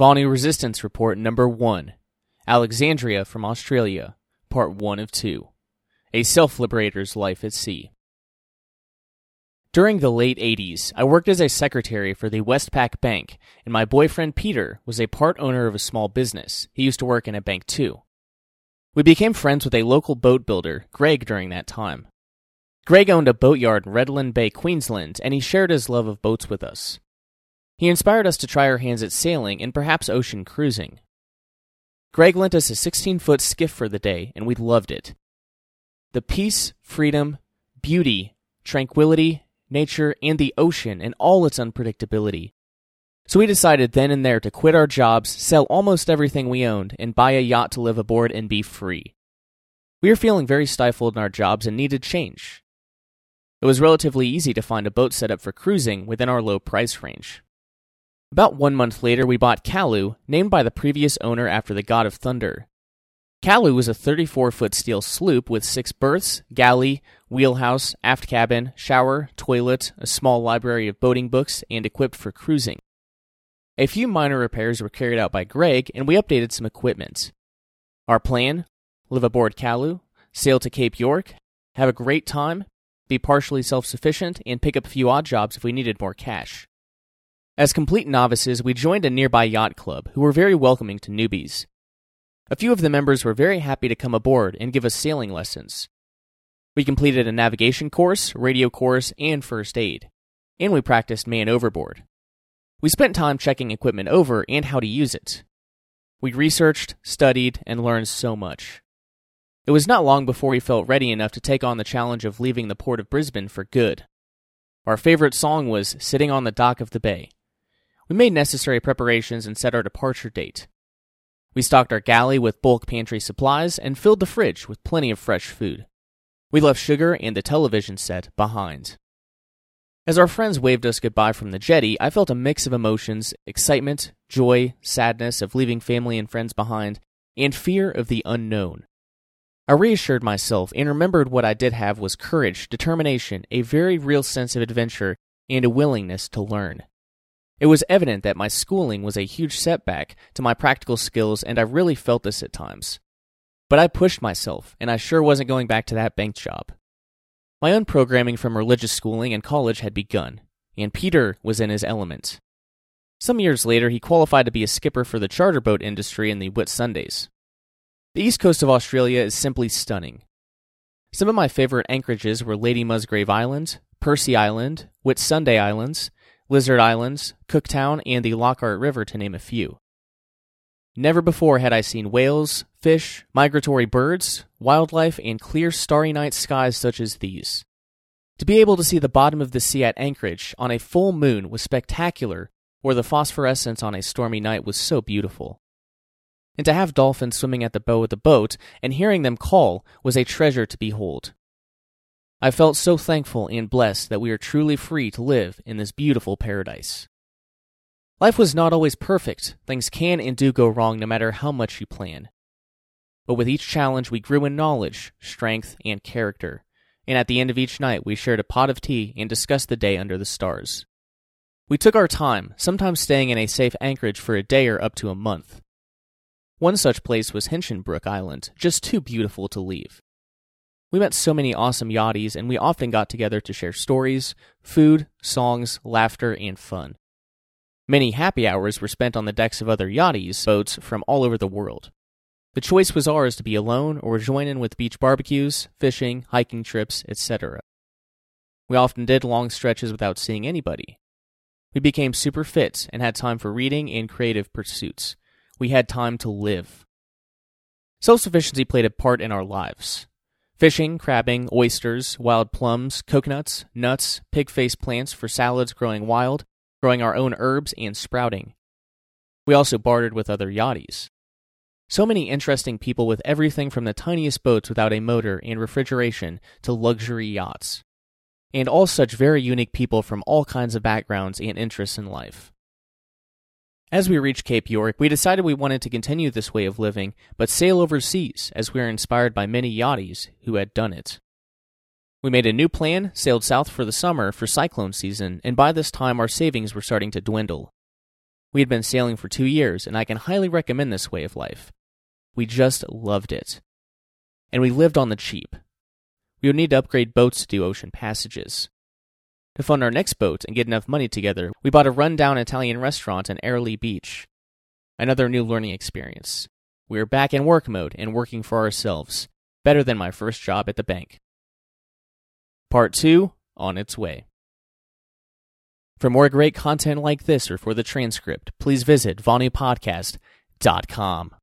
Vonu Resistance Report Number 1 Alexandria from Australia, Part 1 of 2 A Self Liberator's Life at Sea. During the late 80s, I worked as a secretary for the Westpac Bank, and my boyfriend Peter was a part owner of a small business. He used to work in a bank too. We became friends with a local boat builder, Greg, during that time. Greg owned a boatyard in Redland Bay, Queensland, and he shared his love of boats with us. He inspired us to try our hands at sailing and perhaps ocean cruising. Greg lent us a 16 foot skiff for the day, and we loved it. The peace, freedom, beauty, tranquility, nature, and the ocean and all its unpredictability. So we decided then and there to quit our jobs, sell almost everything we owned, and buy a yacht to live aboard and be free. We were feeling very stifled in our jobs and needed change. It was relatively easy to find a boat set up for cruising within our low price range. About one month later, we bought Kalu, named by the previous owner after the god of thunder. Kalu was a 34 foot steel sloop with six berths, galley, wheelhouse, aft cabin, shower, toilet, a small library of boating books, and equipped for cruising. A few minor repairs were carried out by Greg, and we updated some equipment. Our plan live aboard Kalu, sail to Cape York, have a great time, be partially self sufficient, and pick up a few odd jobs if we needed more cash. As complete novices, we joined a nearby yacht club who were very welcoming to newbies. A few of the members were very happy to come aboard and give us sailing lessons. We completed a navigation course, radio course, and first aid. And we practiced man overboard. We spent time checking equipment over and how to use it. We researched, studied, and learned so much. It was not long before we felt ready enough to take on the challenge of leaving the port of Brisbane for good. Our favorite song was Sitting on the Dock of the Bay. We made necessary preparations and set our departure date. We stocked our galley with bulk pantry supplies and filled the fridge with plenty of fresh food. We left sugar and the television set behind. As our friends waved us goodbye from the jetty, I felt a mix of emotions excitement, joy, sadness of leaving family and friends behind, and fear of the unknown. I reassured myself and remembered what I did have was courage, determination, a very real sense of adventure, and a willingness to learn. It was evident that my schooling was a huge setback to my practical skills, and I really felt this at times. But I pushed myself, and I sure wasn't going back to that bank job. My unprogramming from religious schooling and college had begun, and Peter was in his element. Some years later, he qualified to be a skipper for the charter boat industry in the Whitsundays. The east coast of Australia is simply stunning. Some of my favorite anchorages were Lady Musgrave Island, Percy Island, Whitsunday Islands, Lizard Islands, Cooktown, and the Lockhart River, to name a few. Never before had I seen whales, fish, migratory birds, wildlife, and clear starry night skies such as these. To be able to see the bottom of the sea at Anchorage on a full moon was spectacular, or the phosphorescence on a stormy night was so beautiful and to have dolphins swimming at the bow of the boat and hearing them call was a treasure to behold. I felt so thankful and blessed that we are truly free to live in this beautiful paradise. Life was not always perfect. Things can and do go wrong no matter how much you plan. But with each challenge, we grew in knowledge, strength, and character. And at the end of each night, we shared a pot of tea and discussed the day under the stars. We took our time, sometimes staying in a safe anchorage for a day or up to a month. One such place was Hinchinbrook Island, just too beautiful to leave. We met so many awesome yachties, and we often got together to share stories, food, songs, laughter, and fun. Many happy hours were spent on the decks of other yachties boats from all over the world. The choice was ours to be alone or join in with beach barbecues, fishing, hiking trips, etc. We often did long stretches without seeing anybody. We became super fit and had time for reading and creative pursuits we had time to live. Self sufficiency played a part in our lives. Fishing, crabbing, oysters, wild plums, coconuts, nuts, pig face plants for salads growing wild, growing our own herbs, and sprouting. We also bartered with other yachties. So many interesting people with everything from the tiniest boats without a motor and refrigeration to luxury yachts. And all such very unique people from all kinds of backgrounds and interests in life. As we reached Cape York, we decided we wanted to continue this way of living, but sail overseas, as we were inspired by many yachties who had done it. We made a new plan, sailed south for the summer for cyclone season, and by this time our savings were starting to dwindle. We had been sailing for two years, and I can highly recommend this way of life. We just loved it. And we lived on the cheap. We would need to upgrade boats to do ocean passages. To fund our next boat and get enough money together, we bought a rundown Italian restaurant in Airlie Beach. Another new learning experience. We are back in work mode and working for ourselves. Better than my first job at the bank. Part 2 on its way. For more great content like this or for the transcript, please visit VonuPodcast.com.